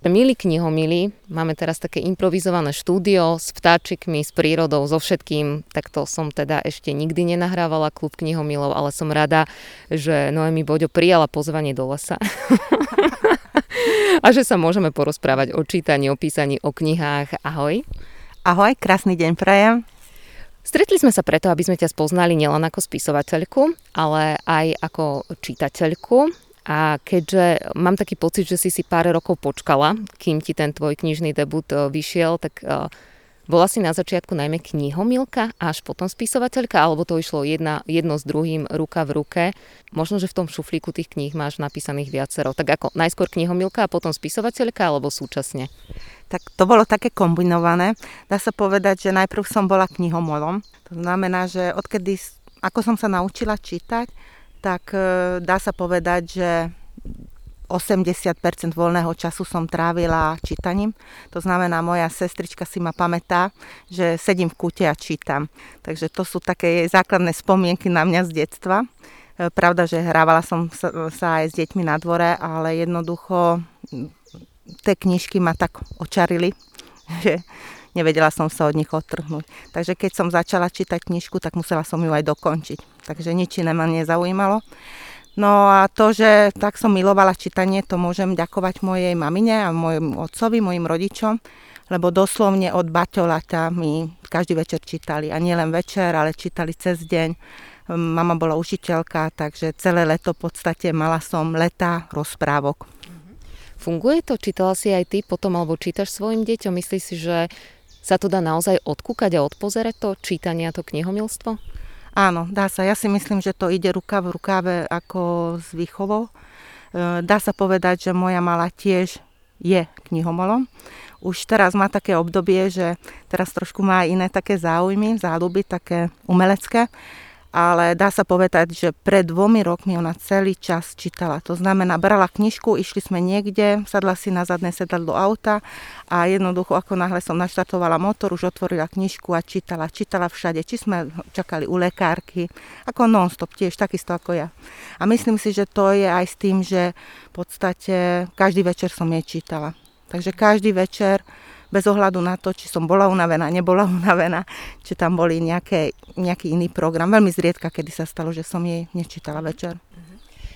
Milí knihomilí, máme teraz také improvizované štúdio s vtáčikmi, s prírodou, so všetkým. Takto som teda ešte nikdy nenahrávala klub knihomilov, ale som rada, že Noemi Boďo prijala pozvanie do lesa. A že sa môžeme porozprávať o čítaní, o písaní, o knihách. Ahoj. Ahoj, krásny deň prajem. Stretli sme sa preto, aby sme ťa spoznali nielen ako spisovateľku, ale aj ako čitateľku. A keďže mám taký pocit, že si si pár rokov počkala, kým ti ten tvoj knižný debut e, vyšiel, tak e, bola si na začiatku najmä knihomilka a až potom spisovateľka, alebo to išlo jedna, jedno s druhým, ruka v ruke. Možno, že v tom šuflíku tých kníh máš napísaných viacero. Tak ako najskôr knihomilka a potom spisovateľka, alebo súčasne? Tak to bolo také kombinované. Dá sa povedať, že najprv som bola knihomolom. To znamená, že odkedy, ako som sa naučila čítať, tak e, dá sa povedať, že 80% voľného času som trávila čítaním. To znamená, moja sestrička si ma pamätá, že sedím v kúte a čítam. Takže to sú také jej základné spomienky na mňa z detstva. E, pravda, že hrávala som sa aj s deťmi na dvore, ale jednoducho tie knižky ma tak očarili, že nevedela som sa od nich odtrhnúť. Takže keď som začala čítať knižku, tak musela som ju aj dokončiť. Takže nič iné ma nezaujímalo. No a to, že tak som milovala čítanie, to môžem ďakovať mojej mamine a môjmu otcovi, mojim rodičom, lebo doslovne od baťolata mi každý večer čítali. A nielen večer, ale čítali cez deň. Mama bola učiteľka, takže celé leto v podstate mala som leta rozprávok. Funguje to? Čítala si aj ty potom, alebo čítaš svojim deťom? Myslíš si, že sa to dá naozaj odkúkať a odpozerať to čítanie a to knihomilstvo? Áno, dá sa. Ja si myslím, že to ide ruka v rukáve ako s výchovou. E, dá sa povedať, že moja mala tiež je knihomolom. Už teraz má také obdobie, že teraz trošku má iné také záujmy, záľuby, také umelecké ale dá sa povedať, že pred dvomi rokmi ona celý čas čítala. To znamená, brala knižku, išli sme niekde, sadla si na zadné sedadlo auta a jednoducho, ako náhle som naštartovala motor, už otvorila knižku a čítala. Čítala všade, či sme čakali u lekárky, ako non-stop tiež, takisto ako ja. A myslím si, že to je aj s tým, že v podstate každý večer som jej čítala. Takže každý večer bez ohľadu na to, či som bola unavená, nebola unavená, či tam boli nejaké, nejaký iný program. Veľmi zriedka, kedy sa stalo, že som jej nečítala večer.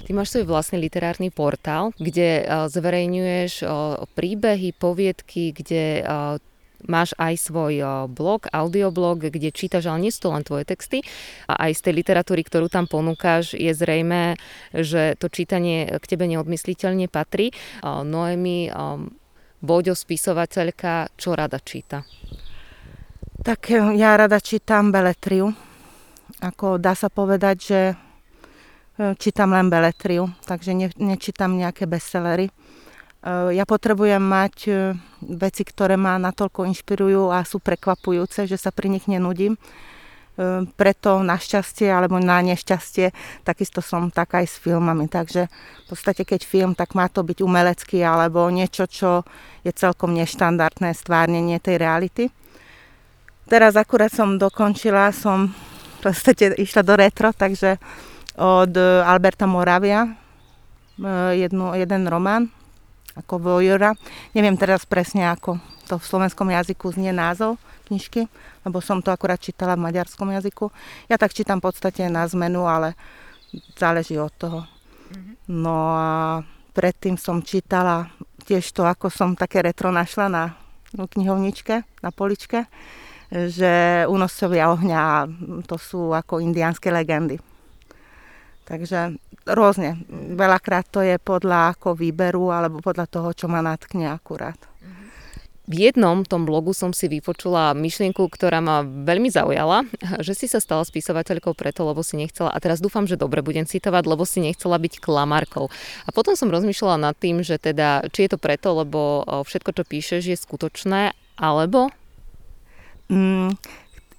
Ty máš svoj vlastný literárny portál, kde zverejňuješ príbehy, poviedky, kde máš aj svoj blog, audioblog, kde čítaš, ale nie sú to len tvoje texty. A aj z tej literatúry, ktorú tam ponúkaš, je zrejme, že to čítanie k tebe neodmysliteľne patrí. Noemi Boďo, spisovateľka, čo rada číta? Tak eh, ja rada čítam beletriu. Ako dá sa povedať, že eh, čítam len beletriu, takže ne, nečítam nejaké bestsellery. Eh, ja potrebujem mať veci, ktoré ma natoľko inšpirujú a sú prekvapujúce, že sa pri nich nenudím. Ehm, preto našťastie alebo na nešťastie takisto som tak aj s filmami. Takže v podstate keď film, tak má to byť umelecký alebo niečo, čo je celkom neštandardné stvárnenie tej reality. Teraz akurát som dokončila, som v podstate išla do retro, takže od Alberta Moravia ehm, jednu, jeden román ako Voyora. Neviem teraz presne, ako to v slovenskom jazyku znie názov knižky, lebo som to akurát čítala v maďarskom jazyku. Ja tak čítam v podstate na zmenu, ale záleží od toho. Mhm. No a predtým som čítala tiež to, ako som také retro našla na knihovničke, na poličke, že únoscovia ohňa to sú ako indiánske legendy. Takže rôzne. Veľakrát to je podľa ako výberu alebo podľa toho, čo ma natkne akurát. V jednom tom blogu som si vypočula myšlienku, ktorá ma veľmi zaujala, že si sa stala spisovateľkou preto, lebo si nechcela, a teraz dúfam, že dobre budem citovať, lebo si nechcela byť klamárkou. A potom som rozmýšľala nad tým, že teda, či je to preto, lebo všetko, čo píšeš, je skutočné, alebo? Mm,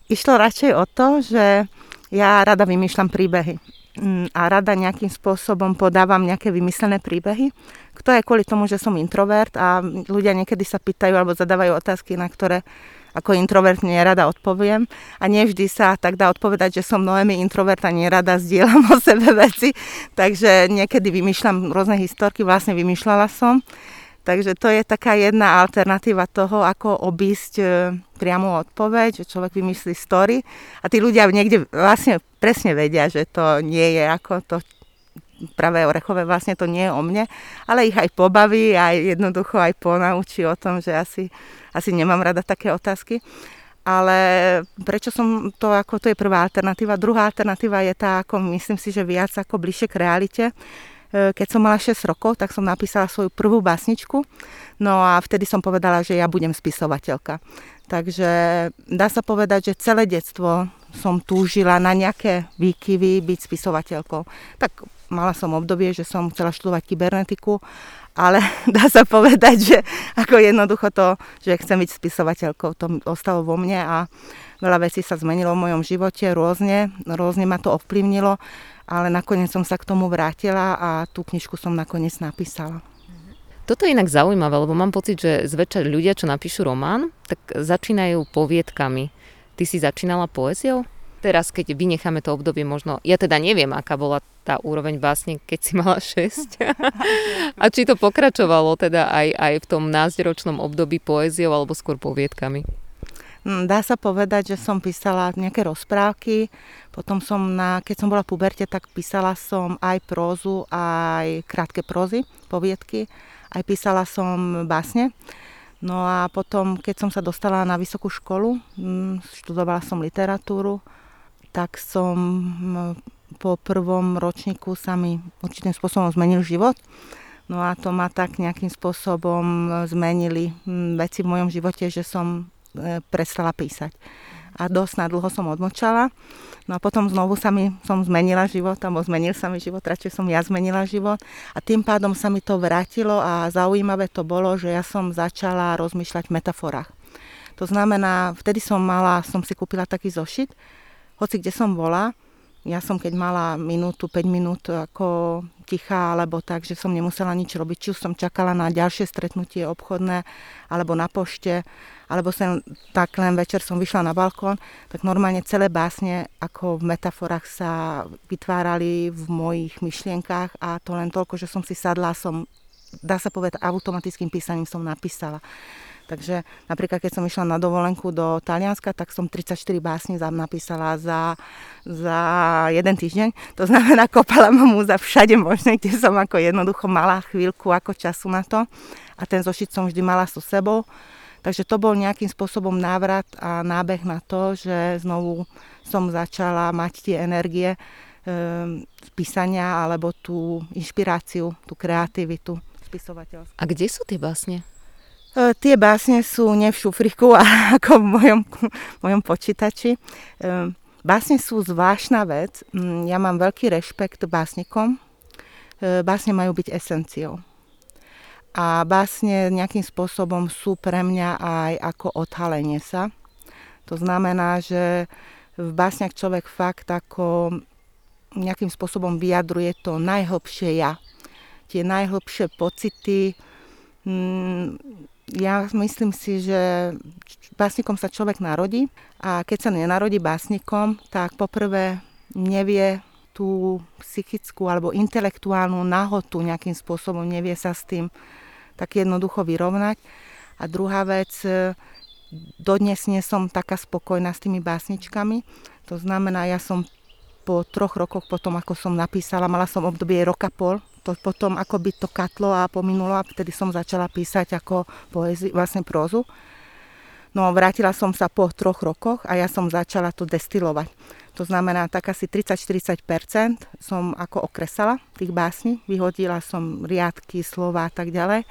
išlo radšej o to, že ja rada vymýšľam príbehy. Mm, a rada nejakým spôsobom podávam nejaké vymyslené príbehy. Kto je kvôli tomu, že som introvert a ľudia niekedy sa pýtajú alebo zadávajú otázky, na ktoré ako introvert nerada odpoviem. A nevždy sa tak dá odpovedať, že som Noemi introvert a nerada zdieľam o sebe veci. Takže niekedy vymýšľam rôzne historky, vlastne vymýšľala som. Takže to je taká jedna alternatíva toho, ako obísť e, priamu odpoveď, že človek vymyslí story a tí ľudia niekde vlastne presne vedia, že to nie je ako to pravé orechové, vlastne to nie je o mne, ale ich aj pobaví, aj jednoducho aj ponaučí o tom, že asi, asi nemám rada také otázky. Ale prečo som to, ako to je prvá alternatíva. Druhá alternatíva je tá, ako myslím si, že viac ako bližšie k realite, keď som mala 6 rokov, tak som napísala svoju prvú básničku. No a vtedy som povedala, že ja budem spisovateľka. Takže dá sa povedať, že celé detstvo som túžila na nejaké výkyvy byť spisovateľkou. Tak mala som obdobie, že som chcela študovať kybernetiku, ale dá sa povedať, že ako jednoducho to, že chcem byť spisovateľkou, to ostalo vo mne a veľa vecí sa zmenilo v mojom živote rôzne, rôzne ma to ovplyvnilo ale nakoniec som sa k tomu vrátila a tú knižku som nakoniec napísala. Toto je inak zaujímavé, lebo mám pocit, že zväčša ľudia, čo napíšu román, tak začínajú poviedkami. Ty si začínala poéziou? Teraz, keď vynecháme to obdobie možno, ja teda neviem, aká bola tá úroveň básne, keď si mala 6. A či to pokračovalo teda aj, aj v tom názderočnom období poéziou alebo skôr poviedkami? Hm, dá sa povedať, že som písala nejaké rozprávky, potom som, na, keď som bola v puberte, tak písala som aj prózu, aj krátke prózy, poviedky, aj písala som básne. No a potom, keď som sa dostala na vysokú školu, hm, študovala som literatúru, tak som po prvom ročníku sa mi určitým spôsobom zmenil život. No a to ma tak nejakým spôsobom zmenili veci v mojom živote, že som E, prestala písať. A dosť na dlho som odmočala. No a potom znovu sa mi, som zmenila život, alebo zmenil sa mi život, radšej som ja zmenila život. A tým pádom sa mi to vrátilo a zaujímavé to bolo, že ja som začala rozmýšľať v metaforách. To znamená, vtedy som mala, som si kúpila taký zošit, hoci kde som bola, ja som keď mala minútu, 5 minút ako tichá, alebo tak, že som nemusela nič robiť, či už som čakala na ďalšie stretnutie obchodné, alebo na pošte, alebo sem tak len večer som vyšla na balkón, tak normálne celé básne ako v metaforách sa vytvárali v mojich myšlienkách a to len toľko, že som si sadla, som, dá sa povedať, automatickým písaním som napísala. Takže napríklad, keď som išla na dovolenku do Talianska, tak som 34 básni napísala za, za jeden týždeň. To znamená, kopala ma múza všade možné, kde som ako jednoducho mala chvíľku ako času na to. A ten zošit som vždy mala so sebou. Takže to bol nejakým spôsobom návrat a nábeh na to, že znovu som začala mať tie energie e, písania alebo tú inšpiráciu, tú kreativitu spisovateľskú. A kde sú tie básne? E, tie básne sú nie v šufriku, ale ako v mojom, mojom počítači. E, básne sú zvláštna vec. Mm, ja mám veľký rešpekt básnikom. E, básne majú byť esenciou. A básne nejakým spôsobom sú pre mňa aj ako odhalenie sa. To znamená, že v básniach človek fakt ako nejakým spôsobom vyjadruje to najhlbšie ja. Tie najhlbšie pocity, mm, ja myslím si, že básnikom sa človek narodí a keď sa nenarodí básnikom, tak poprvé nevie tú psychickú alebo intelektuálnu nahotu nejakým spôsobom, nevie sa s tým tak jednoducho vyrovnať. A druhá vec, dodnes nie som taká spokojná s tými básničkami. To znamená, ja som po troch rokoch potom, ako som napísala, mala som obdobie roka pol, to potom ako by to katlo a pominulo a vtedy som začala písať ako poezi, vlastne prózu. No vrátila som sa po troch rokoch a ja som začala to destilovať. To znamená, tak asi 30-40% som ako okresala tých básni, vyhodila som riadky, slova a tak ďalej.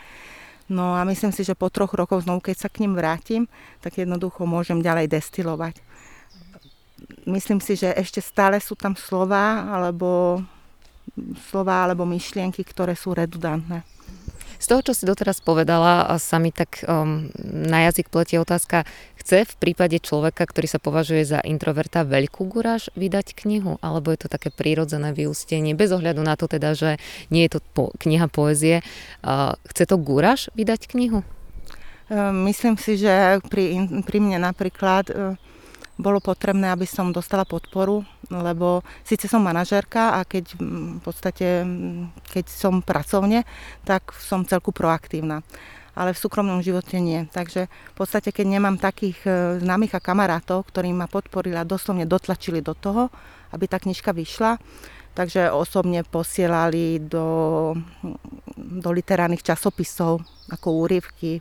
No a myslím si, že po troch rokoch znovu, keď sa k ním vrátim, tak jednoducho môžem ďalej destilovať. Myslím si, že ešte stále sú tam slova alebo slova alebo myšlienky, ktoré sú redundantné. Z toho, čo si doteraz povedala, sa mi tak um, na jazyk pletie otázka, chce v prípade človeka, ktorý sa považuje za introverta, veľkú guráž vydať knihu? Alebo je to také prírodzené vyústenie, bez ohľadu na to teda, že nie je to po, kniha poezie. Uh, chce to guráž vydať knihu? Myslím si, že pri, pri mne napríklad bolo potrebné, aby som dostala podporu, lebo síce som manažérka a keď v podstate, keď som pracovne, tak som celku proaktívna ale v súkromnom živote nie. Takže v podstate, keď nemám takých e, známych a kamarátov, ktorí ma podporili a doslovne dotlačili do toho, aby tá knižka vyšla, takže osobne posielali do, do literárnych časopisov ako úryvky.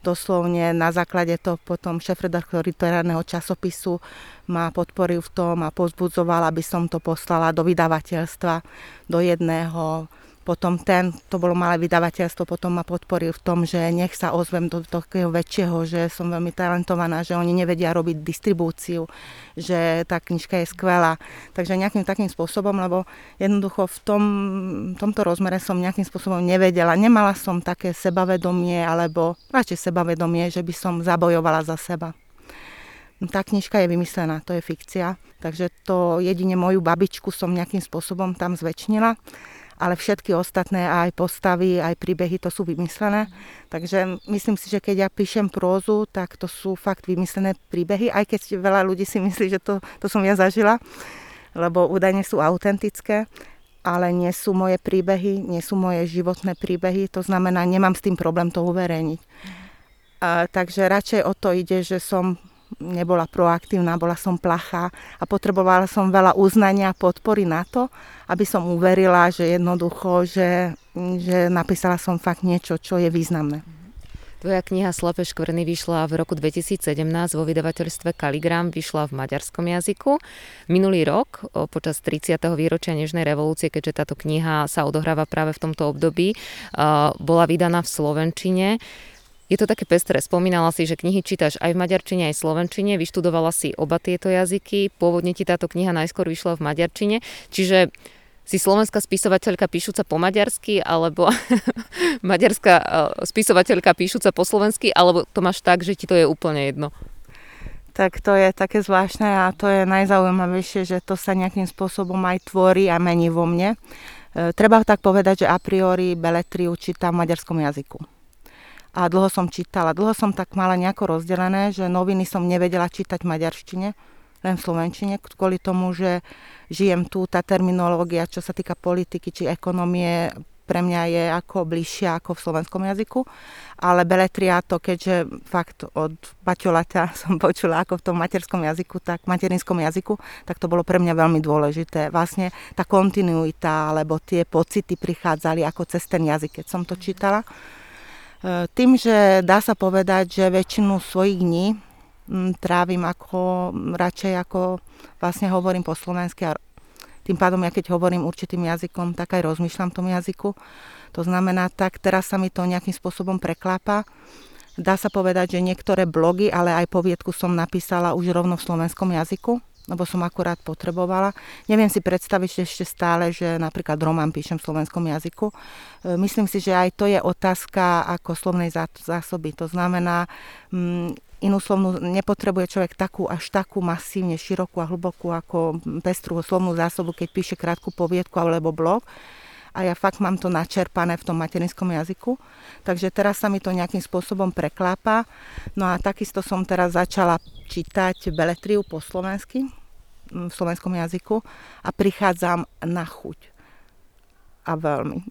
Doslovne na základe to potom šéf-redaktor literárneho časopisu ma podporil v tom a pozbudzoval, aby som to poslala do vydavateľstva, do jedného, potom ten, to bolo malé vydavateľstvo, potom ma podporil v tom, že nech sa ozvem do takého väčšieho, že som veľmi talentovaná, že oni nevedia robiť distribúciu, že tá knižka je skvelá. Takže nejakým takým spôsobom, lebo jednoducho v tom, tomto rozmere som nejakým spôsobom nevedela. Nemala som také sebavedomie, alebo radšej sebavedomie, že by som zabojovala za seba. Tá knižka je vymyslená, to je fikcia, takže to jedine moju babičku som nejakým spôsobom tam zväčšnila ale všetky ostatné aj postavy, aj príbehy to sú vymyslené. Takže myslím si, že keď ja píšem prózu, tak to sú fakt vymyslené príbehy, aj keď veľa ľudí si myslí, že to, to som ja zažila, lebo údajne sú autentické ale nie sú moje príbehy, nie sú moje životné príbehy, to znamená, nemám s tým problém to uverejniť. A, takže radšej o to ide, že som nebola proaktívna, bola som plachá a potrebovala som veľa uznania a podpory na to, aby som uverila, že jednoducho, že, že napísala som fakt niečo, čo je významné. Tvoja kniha Slepé škvrny vyšla v roku 2017 vo vydavateľstve Kaligram, vyšla v maďarskom jazyku. Minulý rok, počas 30. výročia Nežnej revolúcie, keďže táto kniha sa odohráva práve v tomto období, bola vydaná v Slovenčine. Je to také pestré. Spomínala si, že knihy čítaš aj v maďarčine, aj v slovenčine. Vyštudovala si oba tieto jazyky. Pôvodne ti táto kniha najskôr vyšla v maďarčine. Čiže si slovenská spisovateľka píšuca po maďarsky, alebo maďarská e, spisovateľka píšuca po slovensky, alebo to máš tak, že ti to je úplne jedno? Tak to je také zvláštne a to je najzaujímavejšie, že to sa nejakým spôsobom aj tvorí a mení vo mne. E, treba tak povedať, že a priori beletriu čítam v maďarskom jazyku a dlho som čítala. Dlho som tak mala nejako rozdelené, že noviny som nevedela čítať v maďarštine, len v slovenčine, kvôli tomu, že žijem tu, tá terminológia, čo sa týka politiky či ekonomie, pre mňa je ako bližšia ako v slovenskom jazyku, ale beletria to, keďže fakt od baťolata som počula ako v tom materskom jazyku, tak materinskom jazyku, tak to bolo pre mňa veľmi dôležité. Vlastne tá kontinuita, alebo tie pocity prichádzali ako cez ten jazyk, keď som to čítala. E, tým, že dá sa povedať, že väčšinu svojich dní trávim ako, radšej ako vlastne hovorím po slovensky a tým pádom ja keď hovorím určitým jazykom, tak aj rozmýšľam v tom jazyku. To znamená, tak teraz sa mi to nejakým spôsobom preklápa. Dá sa povedať, že niektoré blogy, ale aj poviedku som napísala už rovno v slovenskom jazyku lebo som akurát potrebovala. Neviem si predstaviť ešte stále, že napríklad román píšem v slovenskom jazyku. E, myslím si, že aj to je otázka ako slovnej zásoby. To znamená, mm, inú slovnú nepotrebuje človek takú až takú masívne širokú a hlbokú ako pestrú slovnú zásobu, keď píše krátku poviedku alebo blog a ja fakt mám to načerpané v tom materinskom jazyku. Takže teraz sa mi to nejakým spôsobom preklápa. No a takisto som teraz začala čítať beletriu po slovensky, v slovenskom jazyku a prichádzam na chuť. A veľmi.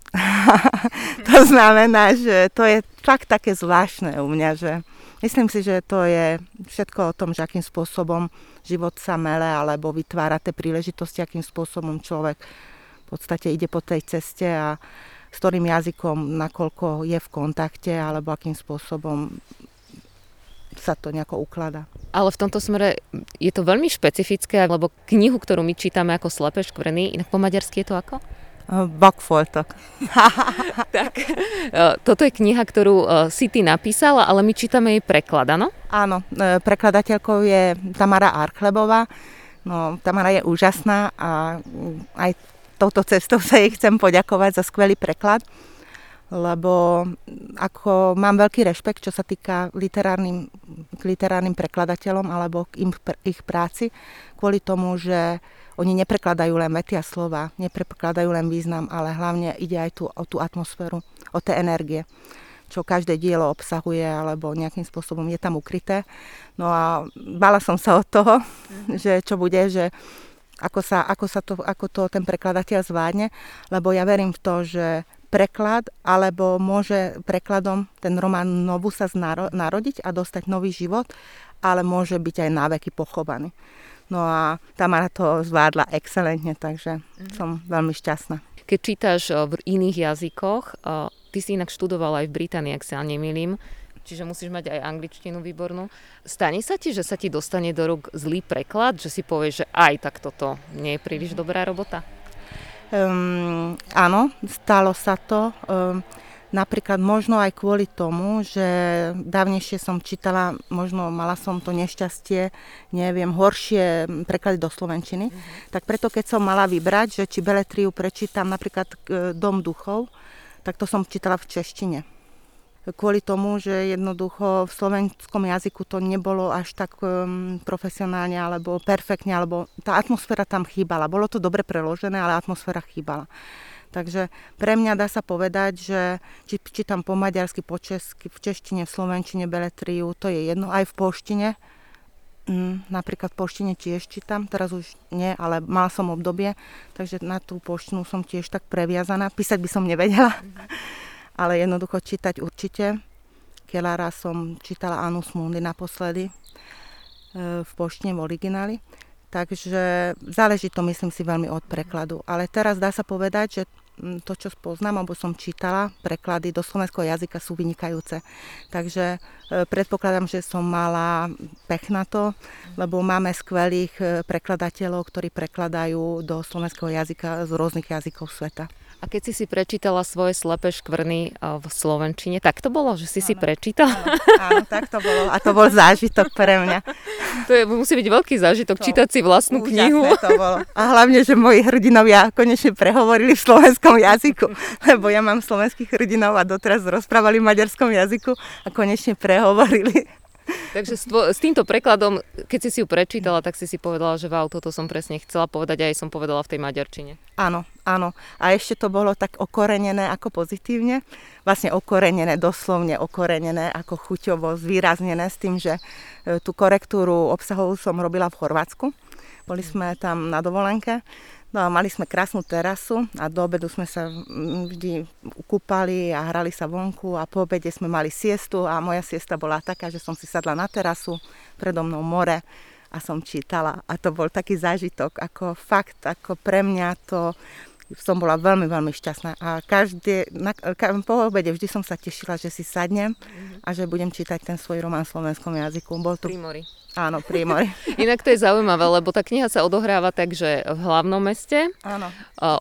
to znamená, že to je fakt také zvláštne u mňa, že myslím si, že to je všetko o tom, že akým spôsobom život sa mele alebo vytvára tie príležitosti, akým spôsobom človek v podstate ide po tej ceste a s ktorým jazykom, nakoľko je v kontakte alebo akým spôsobom sa to nejako ukladá. Ale v tomto smere je to veľmi špecifické, lebo knihu, ktorú my čítame ako Slepé škvrny, inak po maďarsky je to ako? Bakfoltok. tak, e, toto je kniha, ktorú e, si ty napísala, ale my čítame jej preklad, áno? Áno, e, prekladateľkou je Tamara Archlebová. No, Tamara je úžasná a aj touto cestou sa jej chcem poďakovať za skvelý preklad lebo ako mám veľký rešpekt, čo sa týka literárnym, k literárnym prekladateľom alebo k im, ich práci, kvôli tomu, že oni neprekladajú len vety a slova, neprekladajú len význam, ale hlavne ide aj tu, o tú atmosféru, o tie energie. čo každé dielo obsahuje, alebo nejakým spôsobom je tam ukryté. No a bala som sa od toho, mm-hmm. že čo bude, že ako, sa, ako, sa to, ako to ten prekladateľ zvládne, lebo ja verím v to, že preklad, alebo môže prekladom ten román novú sa narodiť a dostať nový život, ale môže byť aj náveky pochovaný. No a Tamara to zvládla excelentne, takže mm-hmm. som veľmi šťastná. Keď čítaš v iných jazykoch, ty si inak študovala aj v Británii, ak sa nemýlim, čiže musíš mať aj angličtinu výbornú. Stane sa ti, že sa ti dostane do rúk zlý preklad, že si povieš, že aj tak toto nie je príliš dobrá robota? Um, áno, stalo sa to. Um, napríklad možno aj kvôli tomu, že dávnejšie som čítala, možno mala som to nešťastie, neviem, horšie preklady do Slovenčiny. Mm-hmm. Tak preto, keď som mala vybrať, že či Beletriu prečítam napríklad Dom duchov, tak to som čítala v češtine kvôli tomu, že jednoducho v slovenskom jazyku to nebolo až tak um, profesionálne alebo perfektne, alebo tá atmosféra tam chýbala. Bolo to dobre preložené, ale atmosféra chýbala. Takže pre mňa dá sa povedať, že či čítam po maďarsky, po česky, v češtine, v slovenčine, beletriu, to je jedno, aj v poštine. Mm, napríklad v poštine tiež čítam, teraz už nie, ale mal som obdobie, takže na tú poštinu som tiež tak previazaná. Písať by som nevedela. Mm-hmm ale jednoducho čítať určite. Kelára som čítala Anus Mundi naposledy e, v poštine v origináli. Takže záleží to, myslím si, veľmi od prekladu. Ale teraz dá sa povedať, že to, čo spoznám, alebo som čítala, preklady do slovenského jazyka sú vynikajúce. Takže e, predpokladám, že som mala pech na to, lebo máme skvelých e, prekladateľov, ktorí prekladajú do slovenského jazyka z rôznych jazykov sveta. A keď si si prečítala svoje slepé škvrny v Slovenčine, tak to bolo, že si ano, si prečítala? Áno, áno, tak to bolo. A to bol zážitok pre mňa. To je, musí byť veľký zážitok, to, čítať si vlastnú knihu. to bolo. A hlavne, že moji hrdinovia konečne prehovorili v slovenskom jazyku, lebo ja mám slovenských hrdinov a doteraz rozprávali v maďarskom jazyku a konečne prehovorili. Takže s, tvo- s týmto prekladom, keď si si ju prečítala, tak si si povedala, že wow, toto som presne chcela povedať a aj som povedala v tej maďarčine. Áno, áno. A ešte to bolo tak okorenené ako pozitívne. Vlastne okorenené, doslovne okorenené ako chuťovo zvýraznené s tým, že e, tú korektúru obsahovú som robila v Chorvátsku. Boli sme tam na dovolenke No a mali sme krásnu terasu a do obedu sme sa vždy kúpali a hrali sa vonku a po obede sme mali siestu a moja siesta bola taká, že som si sadla na terasu, predo mnou more a som čítala. A to bol taký zážitok, ako fakt, ako pre mňa to som bola veľmi, veľmi šťastná a každý, na, po obede vždy som sa tešila, že si sadnem mm-hmm. a že budem čítať ten svoj román v slovenskom jazyku. Bol to... Primori. Áno, Prímor. Inak to je zaujímavé, lebo tá kniha sa odohráva tak, že v hlavnom meste. Áno.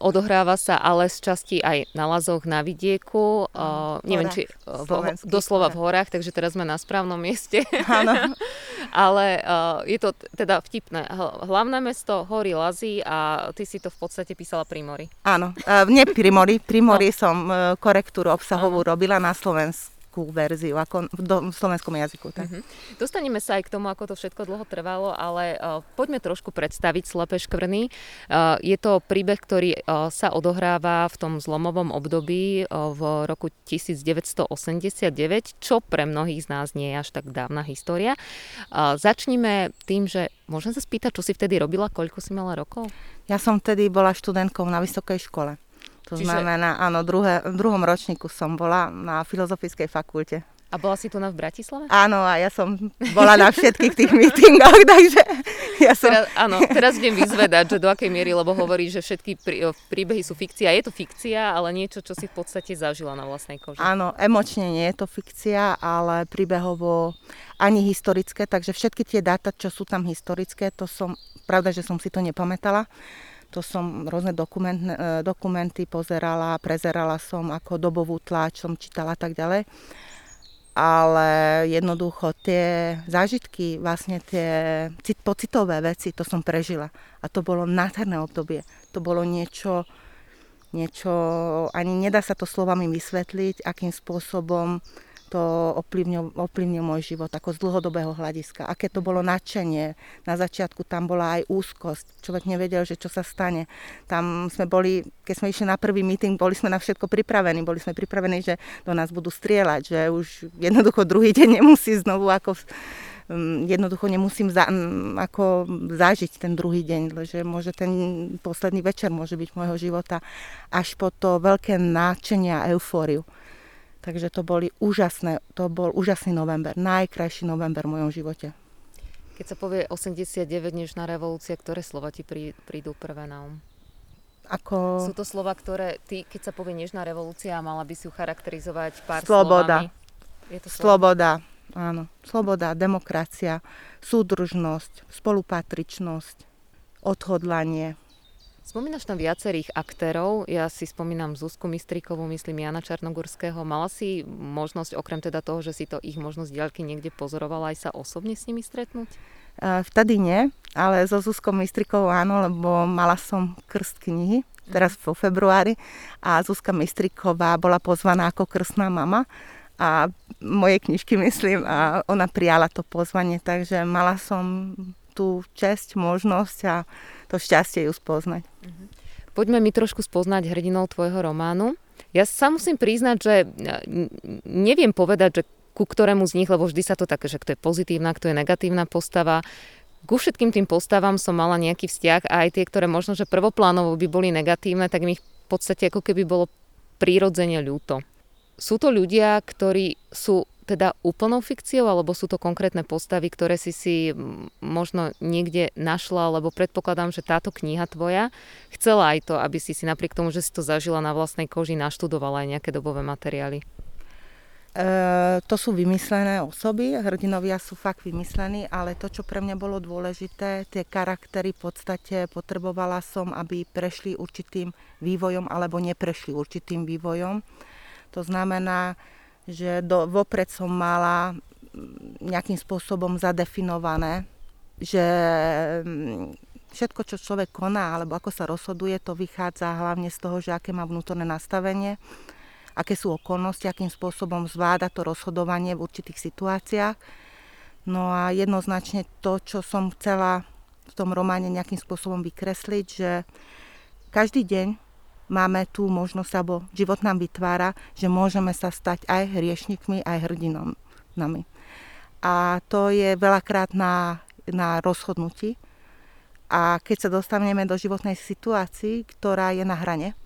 Odohráva sa ale z časti aj na lazoch, na vidieku. Áno, neviem, či v, doslova v horách, takže teraz sme na správnom mieste. Áno. ale je to teda vtipné. Hlavné mesto, hory, lazy a ty si to v podstate písala Primory. Áno, nie Primory. Primory no. som e, korektúru obsahovú robila na Slovensku slovenskú verziu, ako do, v slovenskom jazyku. Tak. Mm-hmm. Dostaneme sa aj k tomu, ako to všetko dlho trvalo, ale uh, poďme trošku predstaviť Slepé škvrny. Uh, je to príbeh, ktorý uh, sa odohráva v tom zlomovom období uh, v roku 1989, čo pre mnohých z nás nie je až tak dávna história. Uh, začníme tým, že môžem sa spýtať, čo si vtedy robila, koľko si mala rokov? Ja som vtedy bola študentkou na vysokej škole. To Čiže... znamená, áno, druhé, v druhom ročníku som bola na Filozofickej fakulte. A bola si tu na v Bratislave? Áno, a ja som bola na všetkých tých mítingoch, takže ja som... Teraz, áno, teraz idem vyzvedať, že do akej miery, lebo hovorí, že všetky prí, príbehy sú fikcia. Je to fikcia, ale niečo, čo si v podstate zažila na vlastnej koži. Áno, emočne nie je to fikcia, ale príbehovo ani historické, takže všetky tie dáta, čo sú tam historické, to som, pravda, že som si to nepamätala to som rôzne dokument, e, dokumenty pozerala, prezerala som ako dobovú tlač, som čítala tak ďalej. Ale jednoducho tie zážitky, vlastne tie pocitové veci, to som prežila. A to bolo nádherné obdobie. To bolo niečo, niečo, ani nedá sa to slovami vysvetliť, akým spôsobom to ovplyvnil, ovplyvnil môj život ako z dlhodobého hľadiska. Aké to bolo nadšenie. Na začiatku tam bola aj úzkosť. Človek nevedel, že čo sa stane. Tam sme boli, keď sme išli na prvý meeting, boli sme na všetko pripravení. Boli sme pripravení, že do nás budú strieľať, že už jednoducho druhý deň nemusí znovu ako mm, jednoducho nemusím za, mm, ako zažiť ten druhý deň, že môže ten posledný večer môže byť môjho života až po to veľké náčenie a eufóriu. Takže to boli úžasné, to bol úžasný november, najkrajší november v mojom živote. Keď sa povie 89 dnešná revolúcia, ktoré slova ti prí, prídu prvé na um? Ako... Sú to slova, ktoré ty, keď sa povie dnešná revolúcia, mala by si ju charakterizovať pár Sloboda. slovami? Je to Sloboda, áno. Sloboda, demokracia, súdružnosť, spolupatričnosť, odhodlanie, Spomínaš tam viacerých aktérov, ja si spomínam Zuzku Mistrikovú, myslím Jana Čarnogurského. Mala si možnosť, okrem teda toho, že si to ich možnosť ďalky niekde pozorovala, aj sa osobne s nimi stretnúť? Vtedy nie, ale so Zuzkou Mistrikovou áno, lebo mala som krst knihy, teraz vo februári a Zuzka Mistriková bola pozvaná ako krstná mama a moje knižky myslím a ona prijala to pozvanie, takže mala som tú česť, možnosť a to šťastie ju spoznať. Mhm. Poďme mi trošku spoznať hrdinov tvojho románu. Ja sa musím priznať, že e, neviem povedať, že ku ktorému z nich, lebo vždy sa to také, že kto je pozitívna, kto je negatívna postava. Ku všetkým tým postavám som mala nejaký vzťah a aj tie, ktoré možno, že prvoplánovo by boli negatívne, tak mi v podstate ako keby bolo prírodzene ľúto. Sú to ľudia, ktorí sú teda úplnou fikciou, alebo sú to konkrétne postavy, ktoré si si možno niekde našla, lebo predpokladám, že táto kniha tvoja chcela aj to, aby si si napriek tomu, že si to zažila na vlastnej koži, naštudovala aj nejaké dobové materiály. E, to sú vymyslené osoby, hrdinovia sú fakt vymyslení, ale to, čo pre mňa bolo dôležité, tie charaktery v podstate potrebovala som, aby prešli určitým vývojom alebo neprešli určitým vývojom. To znamená, že do, vopred som mala mm, nejakým spôsobom zadefinované, že mm, všetko, čo človek koná alebo ako sa rozhoduje, to vychádza hlavne z toho, že aké má vnútorné nastavenie, aké sú okolnosti, akým spôsobom zvláda to rozhodovanie v určitých situáciách. No a jednoznačne to, čo som chcela v tom románe nejakým spôsobom vykresliť, že každý deň máme tú možnosť, alebo život nám vytvára, že môžeme sa stať aj hriešnikmi, aj hrdinami. A to je veľakrát na, na rozhodnutí. A keď sa dostaneme do životnej situácii, ktorá je na hrane,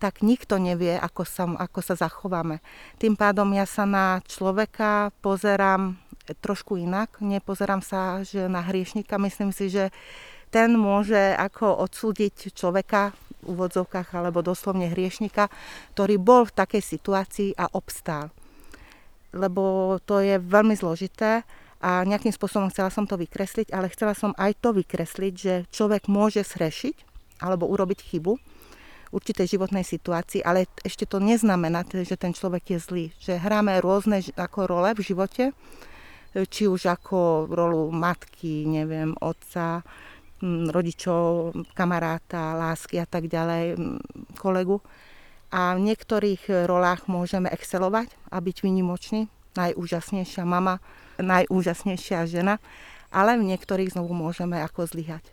tak nikto nevie, ako sa, ako sa zachováme. Tým pádom ja sa na človeka pozerám trošku inak. Nepozerám sa že na hriešnika. Myslím si, že ten môže ako odsúdiť človeka úvodzovkách alebo doslovne hriešnika, ktorý bol v takej situácii a obstál. Lebo to je veľmi zložité a nejakým spôsobom chcela som to vykresliť, ale chcela som aj to vykresliť, že človek môže zrešiť alebo urobiť chybu v určitej životnej situácii, ale ešte to neznamená, že ten človek je zlý. Že hráme rôzne ako role v živote, či už ako rolu matky, neviem, otca, rodičov, kamaráta, lásky a tak ďalej, kolegu. A v niektorých rolách môžeme excelovať a byť vynimočný, najúžasnejšia mama, najúžasnejšia žena, ale v niektorých znovu môžeme ako zlyhať.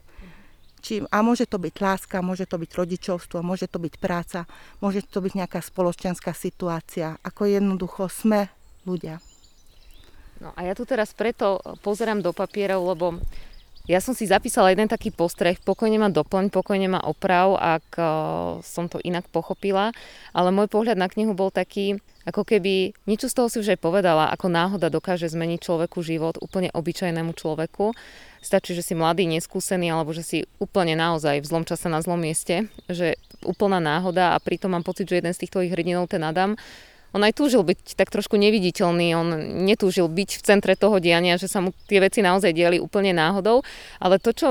A môže to byť láska, môže to byť rodičovstvo, môže to byť práca, môže to byť nejaká spoločenská situácia. Ako jednoducho sme ľudia. No a ja tu teraz preto pozerám do papierov, lebo ja som si zapísala jeden taký postreh, pokojne ma doplň, pokojne ma oprav, ak uh, som to inak pochopila, ale môj pohľad na knihu bol taký, ako keby, niečo z toho si už aj povedala, ako náhoda dokáže zmeniť človeku život, úplne obyčajnému človeku. Stačí, že si mladý, neskúsený, alebo že si úplne naozaj v zlom čase na zlom mieste, že úplná náhoda a pritom mám pocit, že jeden z tých tvojich hrdinov, ten Adam, on aj túžil byť tak trošku neviditeľný, on netúžil byť v centre toho diania, že sa mu tie veci naozaj diali úplne náhodou, ale to, čo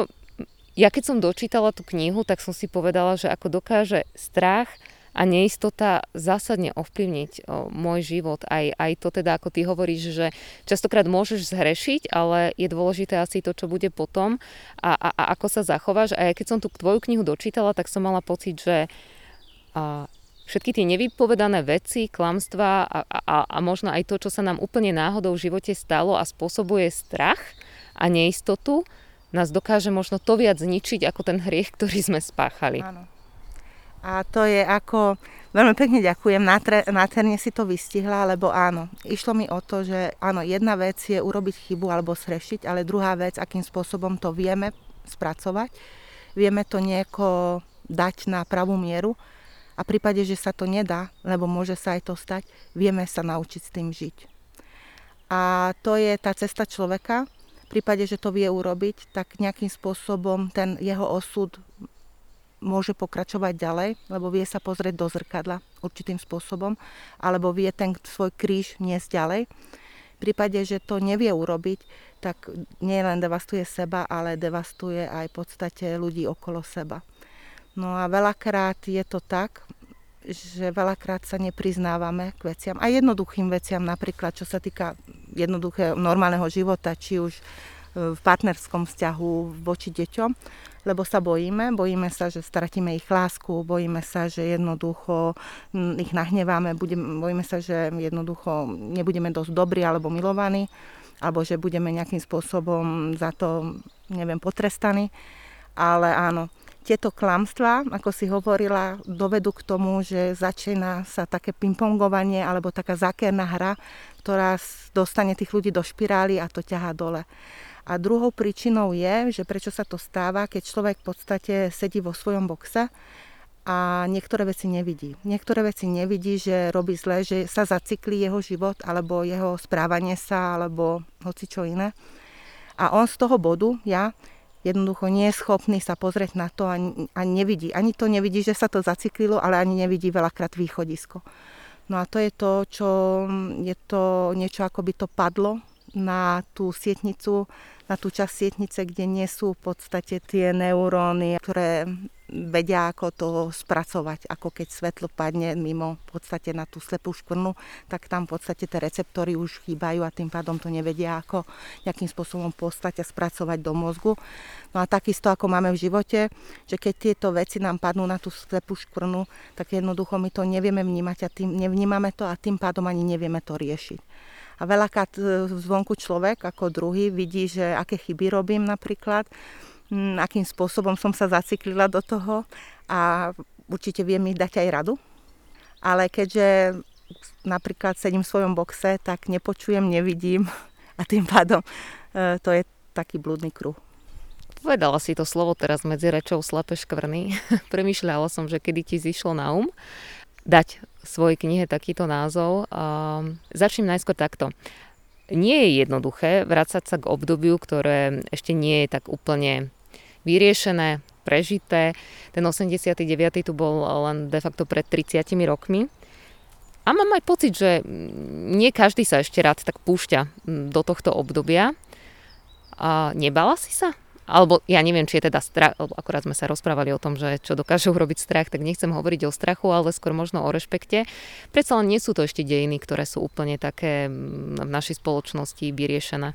ja keď som dočítala tú knihu, tak som si povedala, že ako dokáže strach a neistota zásadne ovplyvniť o, môj život. Aj, aj to teda, ako ty hovoríš, že častokrát môžeš zhrešiť, ale je dôležité asi to, čo bude potom a, a, a ako sa zachováš. A ja keď som tú tvoju knihu dočítala, tak som mala pocit, že a, všetky tie nevypovedané veci, klamstvá a, a, a možno aj to, čo sa nám úplne náhodou v živote stalo a spôsobuje strach a neistotu, nás dokáže možno to viac zničiť ako ten hriech, ktorý sme spáchali. Áno. A to je ako, veľmi pekne ďakujem, nádherne si to vystihla, lebo áno, išlo mi o to, že áno, jedna vec je urobiť chybu alebo srešiť, ale druhá vec, akým spôsobom to vieme spracovať, vieme to nieko dať na pravú mieru a v prípade, že sa to nedá, lebo môže sa aj to stať, vieme sa naučiť s tým žiť. A to je tá cesta človeka, v prípade, že to vie urobiť, tak nejakým spôsobom ten jeho osud môže pokračovať ďalej, lebo vie sa pozrieť do zrkadla určitým spôsobom, alebo vie ten svoj kríž niesť ďalej. V prípade, že to nevie urobiť, tak nie len devastuje seba, ale devastuje aj v podstate ľudí okolo seba. No a veľakrát je to tak, že veľakrát sa nepriznávame k veciam, aj jednoduchým veciam, napríklad čo sa týka jednoduchého normálneho života, či už e, v partnerskom vzťahu voči deťom, lebo sa bojíme, bojíme sa, že stratíme ich lásku, bojíme sa, že jednoducho ich nahneváme, bojíme sa, že jednoducho nebudeme dosť dobrí alebo milovaní, alebo že budeme nejakým spôsobom za to, neviem, potrestaní. Ale áno, tieto klamstvá, ako si hovorila, dovedú k tomu, že začína sa také pingpongovanie alebo taká zákerná hra, ktorá dostane tých ľudí do špirály a to ťahá dole. A druhou príčinou je, že prečo sa to stáva, keď človek v podstate sedí vo svojom boxe a niektoré veci nevidí. Niektoré veci nevidí, že robí zle, že sa zacykli jeho život alebo jeho správanie sa alebo hoci čo iné. A on z toho bodu, ja, jednoducho nie je schopný sa pozrieť na to a, a nevidí. Ani to nevidí, že sa to zaciklilo, ale ani nevidí veľakrát východisko. No a to je to, čo je to niečo, ako by to padlo na tú sietnicu, na tú časť sietnice, kde nie sú v podstate tie neuróny, ktoré vedia, ako to spracovať, ako keď svetlo padne mimo v podstate na tú slepú škvrnu, tak tam v podstate tie receptory už chýbajú a tým pádom to nevedia, ako nejakým spôsobom postať a spracovať do mozgu. No a takisto, ako máme v živote, že keď tieto veci nám padnú na tú slepú škvrnu, tak jednoducho my to nevieme vnímať a tým, nevnímame to a tým pádom ani nevieme to riešiť. A veľakrát e, zvonku človek ako druhý vidí, že aké chyby robím napríklad, akým spôsobom som sa zaciklila do toho a určite vie mi dať aj radu. Ale keďže napríklad sedím v svojom boxe, tak nepočujem, nevidím a tým pádom e, to je taký blúdny kruh. Povedala si to slovo teraz medzi rečou slepé škvrny. Premýšľala som, že kedy ti zišlo na um dať svojej knihe takýto názov. Um, začnem najskôr takto. Nie je jednoduché vrácať sa k obdobiu, ktoré ešte nie je tak úplne vyriešené, prežité. Ten 89. tu bol len de facto pred 30 rokmi. A mám aj pocit, že nie každý sa ešte rád tak púšťa do tohto obdobia. A nebala si sa? Alebo ja neviem, či je teda strach, lebo akorát sme sa rozprávali o tom, že čo dokáže urobiť strach, tak nechcem hovoriť o strachu, ale skôr možno o rešpekte. Predsa len nie sú to ešte dejiny, ktoré sú úplne také v našej spoločnosti vyriešené.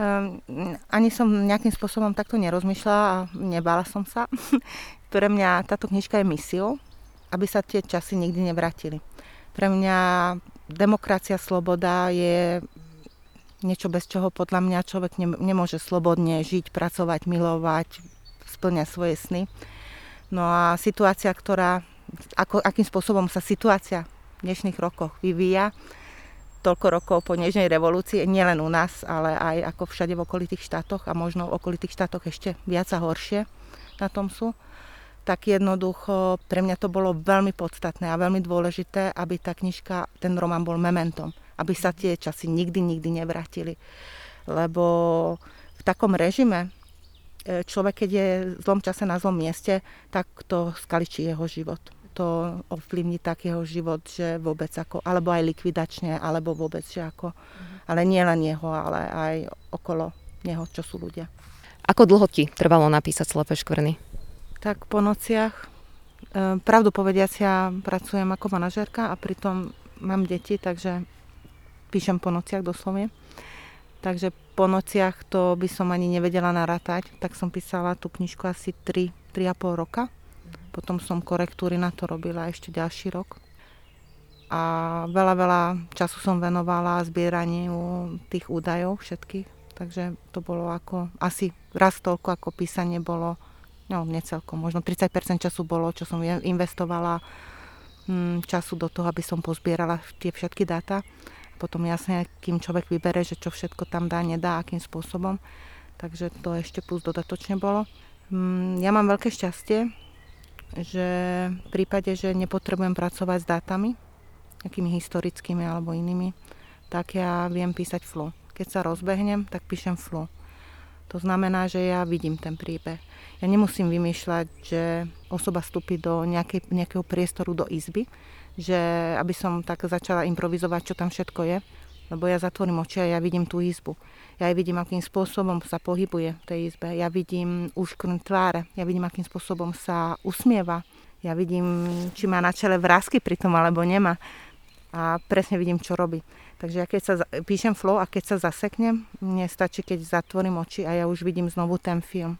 Um, ani som nejakým spôsobom takto nerozmýšľala a nebála som sa. Pre mňa táto knižka je misiou, aby sa tie časy nikdy nevrátili. Pre mňa demokracia, sloboda je niečo, bez čoho podľa mňa človek nemôže slobodne žiť, pracovať, milovať, splňať svoje sny. No a situácia, ktorá, ako, akým spôsobom sa situácia v dnešných rokoch vyvíja, toľko rokov po Nežnej revolúcii, nielen u nás, ale aj ako všade v okolitých štátoch a možno v okolitých štátoch ešte viac a horšie na tom sú, tak jednoducho pre mňa to bolo veľmi podstatné a veľmi dôležité, aby tá knižka, ten román bol mementom, aby sa tie časy nikdy, nikdy nevrátili. Lebo v takom režime e, človek, keď je v zlom čase na zlom mieste, tak to skaličí jeho život to ovplyvní tak jeho život, že vôbec ako, alebo aj likvidačne, alebo vôbec, že ako, ale nie len jeho, ale aj okolo neho, čo sú ľudia. Ako dlho ti trvalo napísať Slepé škvrny? Tak po nociach. E, pravdu povediac, ja pracujem ako manažérka a pritom mám deti, takže píšem po nociach doslovne. Takže po nociach to by som ani nevedela narátať, tak som písala tú knižku asi 3, 3,5 roka Potom som korektúry na to robila ešte ďalší rok. A veľa, veľa času som venovala zbieraniu tých údajov všetkých. Takže to bolo ako, asi raz toľko ako písanie bolo, no necelkom, možno 30% času bolo, čo som investovala hm, času do toho, aby som pozbierala tie všetky dáta. Potom jasne, kým človek vybere, že čo všetko tam dá, nedá, akým spôsobom. Takže to ešte plus dodatočne bolo. Mm, ja mám veľké šťastie, že v prípade, že nepotrebujem pracovať s dátami, nejakými historickými alebo inými, tak ja viem písať flow. Keď sa rozbehnem, tak píšem flow. To znamená, že ja vidím ten príbeh. Ja nemusím vymýšľať, že osoba vstúpi do nejakej, nejakého priestoru do izby, že aby som tak začala improvizovať, čo tam všetko je, lebo ja zatvorím oči a ja vidím tú izbu. Ja vidím, akým spôsobom sa pohybuje v tej izbe. Ja vidím úškrn tváre. Ja vidím, akým spôsobom sa usmieva. Ja vidím, či má na čele vrázky pri tom, alebo nemá. A presne vidím, čo robí. Takže ja keď sa píšem flow a keď sa zaseknem, mne stačí, keď zatvorím oči a ja už vidím znovu ten film.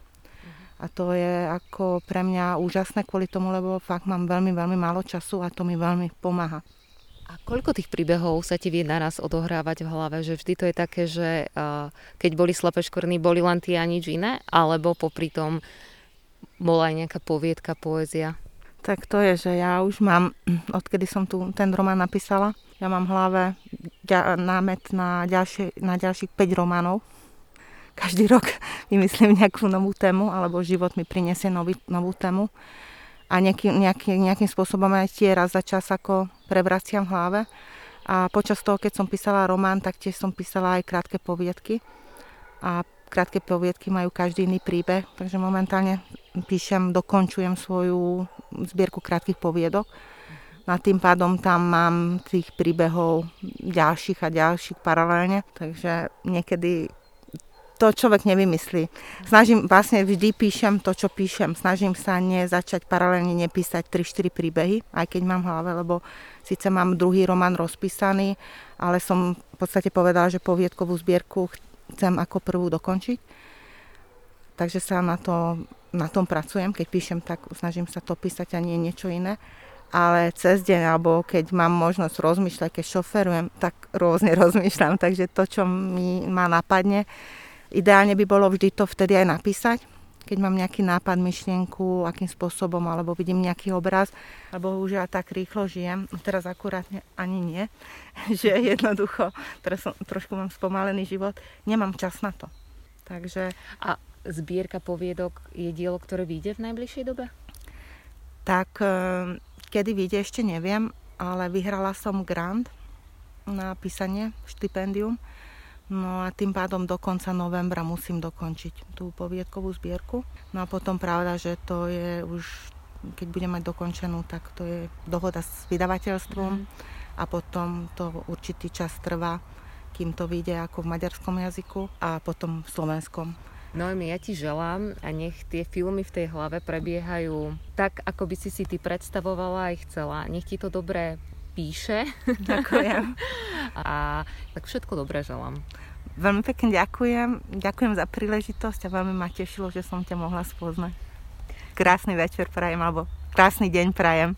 A to je ako pre mňa úžasné kvôli tomu, lebo fakt mám veľmi, veľmi málo času a to mi veľmi pomáha. A koľko tých príbehov sa ti vie naraz odohrávať v hlave? Že vždy to je také, že keď boli slepé škvrny, boli len tie a nič iné? Alebo popri tom bola aj nejaká poviedka, poézia? Tak to je, že ja už mám, odkedy som tu ten román napísala, ja mám v hlave námet na, ďalšie, na ďalších 5 románov. Každý rok vymyslím nejakú novú tému, alebo život mi prinesie nový, novú tému a nejaký, nejaký, nejakým spôsobom aj tie raz za čas ako prevraciam v hlave. A počas toho, keď som písala román, tak tiež som písala aj krátke poviedky. A krátke poviedky majú každý iný príbeh, takže momentálne píšem, dokončujem svoju zbierku krátkých poviedok. A tým pádom tam mám tých príbehov ďalších a ďalších paralelne, takže niekedy to človek nevymyslí. Snažím, vlastne vždy píšem to, čo píšem. Snažím sa nie začať paralelne nepísať 3-4 príbehy, aj keď mám hlave, lebo síce mám druhý román rozpísaný, ale som v podstate povedala, že poviedkovú zbierku chcem ako prvú dokončiť. Takže sa na, to, na tom pracujem. Keď píšem, tak snažím sa to písať a nie niečo iné ale cez deň, alebo keď mám možnosť rozmýšľať, keď šoferujem, tak rôzne rozmýšľam, takže to, čo mi ma napadne, Ideálne by bolo vždy to vtedy aj napísať, keď mám nejaký nápad, myšlienku, akým spôsobom, alebo vidím nejaký obraz, alebo už ja tak rýchlo žijem, teraz akurátne ani nie, že jednoducho, teraz som, trošku mám spomalený život, nemám čas na to. Takže... A zbierka poviedok je dielo, ktoré vyjde v najbližšej dobe? Tak, eh, kedy vyjde, ešte neviem, ale vyhrala som grant na písanie, štipendium No a tým pádom do konca novembra musím dokončiť tú poviedkovú zbierku. No a potom pravda, že to je už, keď budem mať dokončenú, tak to je dohoda s vydavateľstvom mm. a potom to určitý čas trvá, kým to vyjde ako v maďarskom jazyku a potom v slovenskom. Noemi, ja ti želám a nech tie filmy v tej hlave prebiehajú tak, ako by si si ty predstavovala aj chcela. Nech ti to dobre píše. Ďakujem. a tak všetko dobré želám. Veľmi pekne ďakujem. Ďakujem za príležitosť a veľmi ma tešilo, že som ťa mohla spoznať. Krásny večer prajem, alebo krásny deň prajem.